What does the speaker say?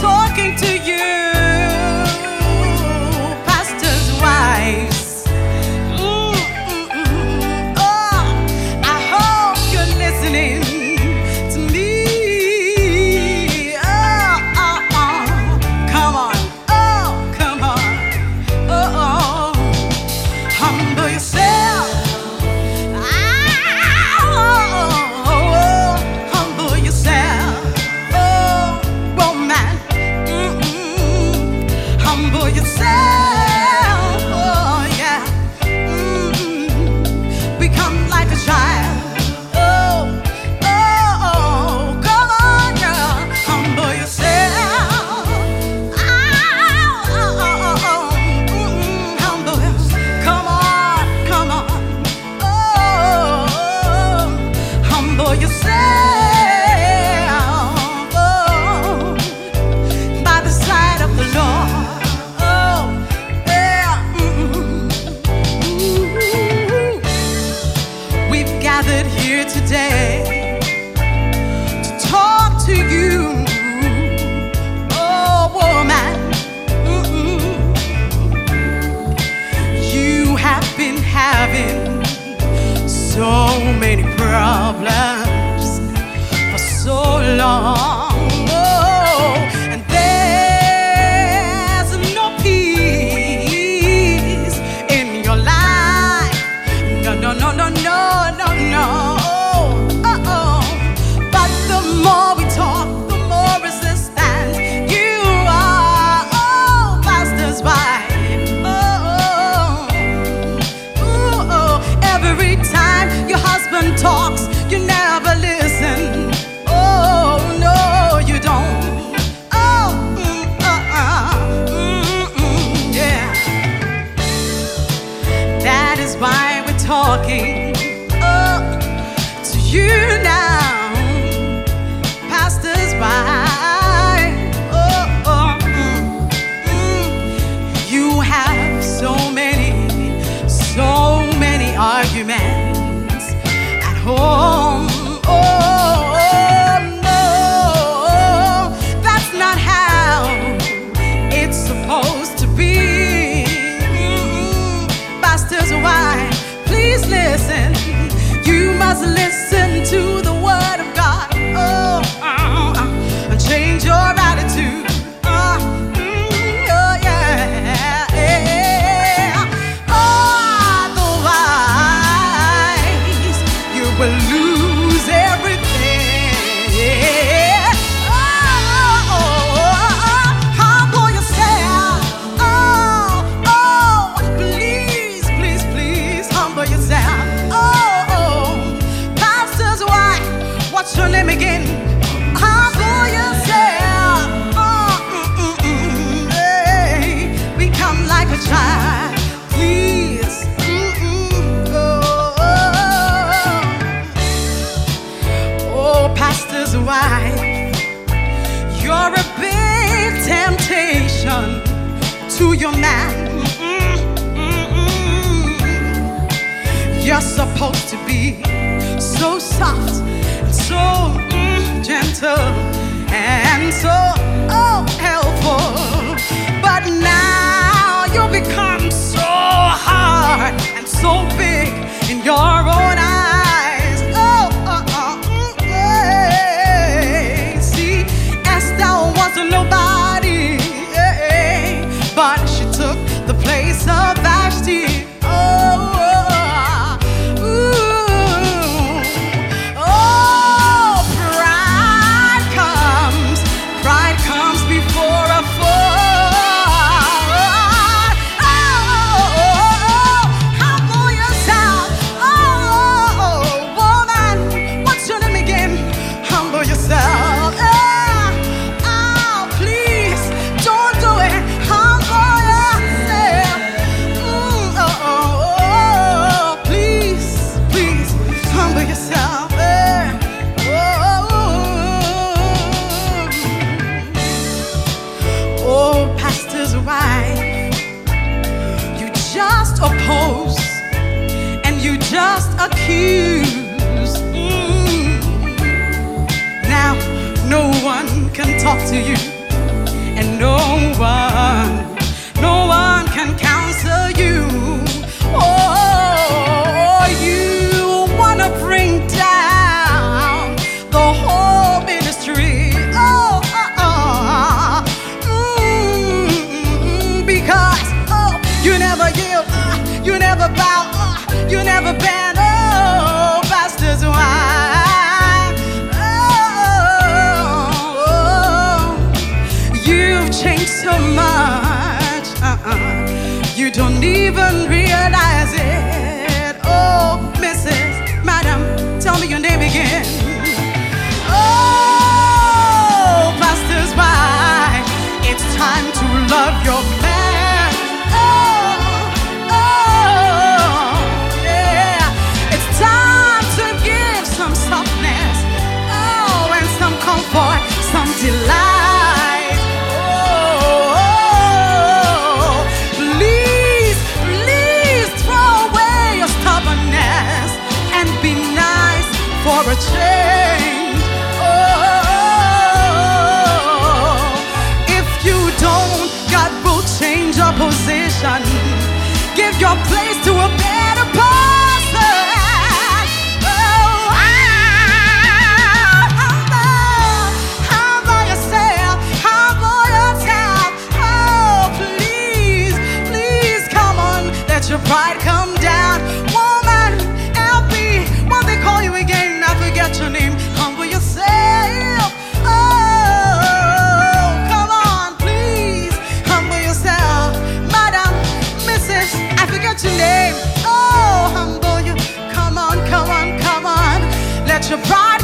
sou so many problems. home. will lose. to your man. Mm-hmm. You're supposed to be so soft, and so mm, gentle, and so oh, helpful. But now you become so hard and so big. talk to you, and no one, no one can counsel you. Oh, you wanna bring down the whole ministry. Oh, uh, uh, mm, because oh, you never yield, uh, you never bow, you never bend. Even realize your place to a better person. Oh, humble yourself, humble yourself. Oh, please, please come on, let your pride come. surprise.